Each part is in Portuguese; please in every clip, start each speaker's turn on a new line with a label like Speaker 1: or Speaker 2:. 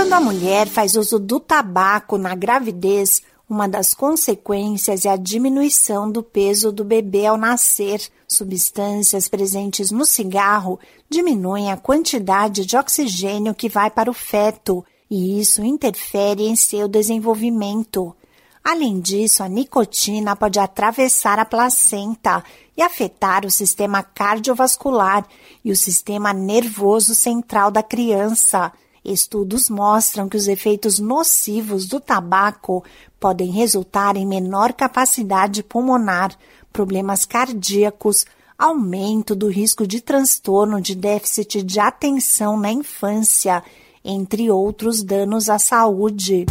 Speaker 1: Quando a mulher faz uso do tabaco na gravidez, uma das consequências é a diminuição do peso do bebê ao nascer. Substâncias presentes no cigarro diminuem a quantidade de oxigênio que vai para o feto, e isso interfere em seu desenvolvimento. Além disso, a nicotina pode atravessar a placenta e afetar o sistema cardiovascular e o sistema nervoso central da criança. Estudos mostram que os efeitos nocivos do tabaco podem resultar em menor capacidade pulmonar, problemas cardíacos, aumento do risco de transtorno de déficit de atenção na infância, entre outros danos à saúde.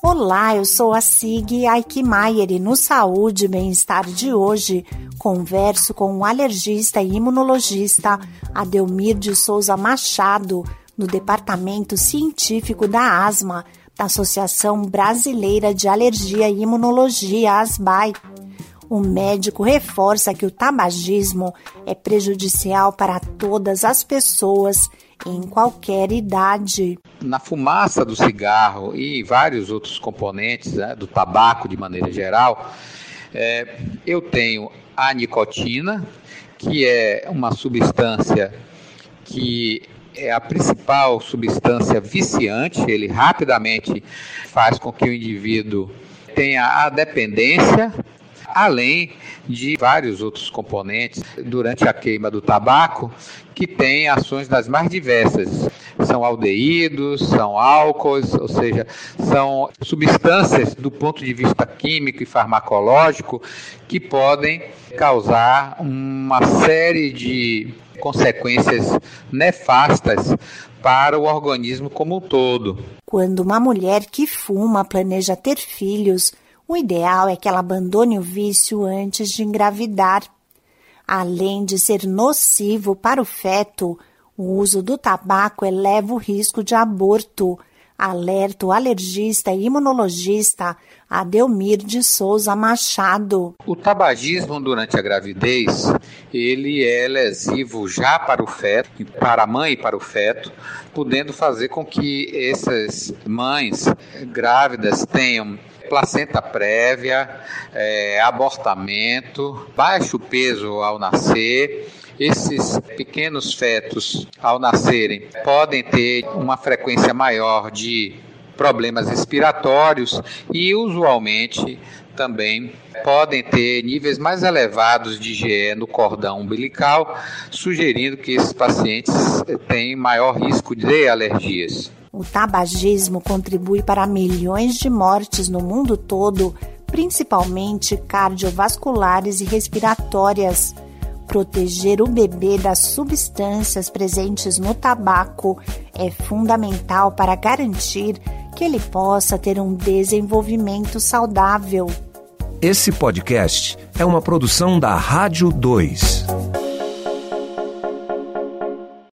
Speaker 1: Olá, eu sou a Sig Aikmaier e no Saúde e Bem-Estar de hoje converso com o alergista e imunologista Adelmir de Souza Machado, do Departamento Científico da Asma, da Associação Brasileira de Alergia e Imunologia, ASBAI. O médico reforça que o tabagismo é prejudicial para todas as pessoas em qualquer idade.
Speaker 2: Na fumaça do cigarro e vários outros componentes né, do tabaco de maneira geral, é, eu tenho a nicotina, que é uma substância que é a principal substância viciante, ele rapidamente faz com que o indivíduo tenha a dependência além de vários outros componentes durante a queima do tabaco que têm ações das mais diversas. São aldeídos, são álcools, ou seja, são substâncias do ponto de vista químico e farmacológico que podem causar uma série de consequências nefastas para o organismo como um todo.
Speaker 1: Quando uma mulher que fuma planeja ter filhos, o ideal é que ela abandone o vício antes de engravidar. Além de ser nocivo para o feto, o uso do tabaco eleva o risco de aborto, alerta o alergista e imunologista Adelmir de Souza Machado.
Speaker 2: O tabagismo durante a gravidez, ele é lesivo já para o feto, para a mãe e para o feto, podendo fazer com que essas mães grávidas tenham placenta prévia, é, abortamento, baixo peso ao nascer. Esses pequenos fetos, ao nascerem, podem ter uma frequência maior de problemas respiratórios e, usualmente, também podem ter níveis mais elevados de IgE no cordão umbilical, sugerindo que esses pacientes têm maior risco de alergias.
Speaker 1: O tabagismo contribui para milhões de mortes no mundo todo, principalmente cardiovasculares e respiratórias. Proteger o bebê das substâncias presentes no tabaco é fundamental para garantir que ele possa ter um desenvolvimento saudável.
Speaker 3: Esse podcast é uma produção da Rádio 2.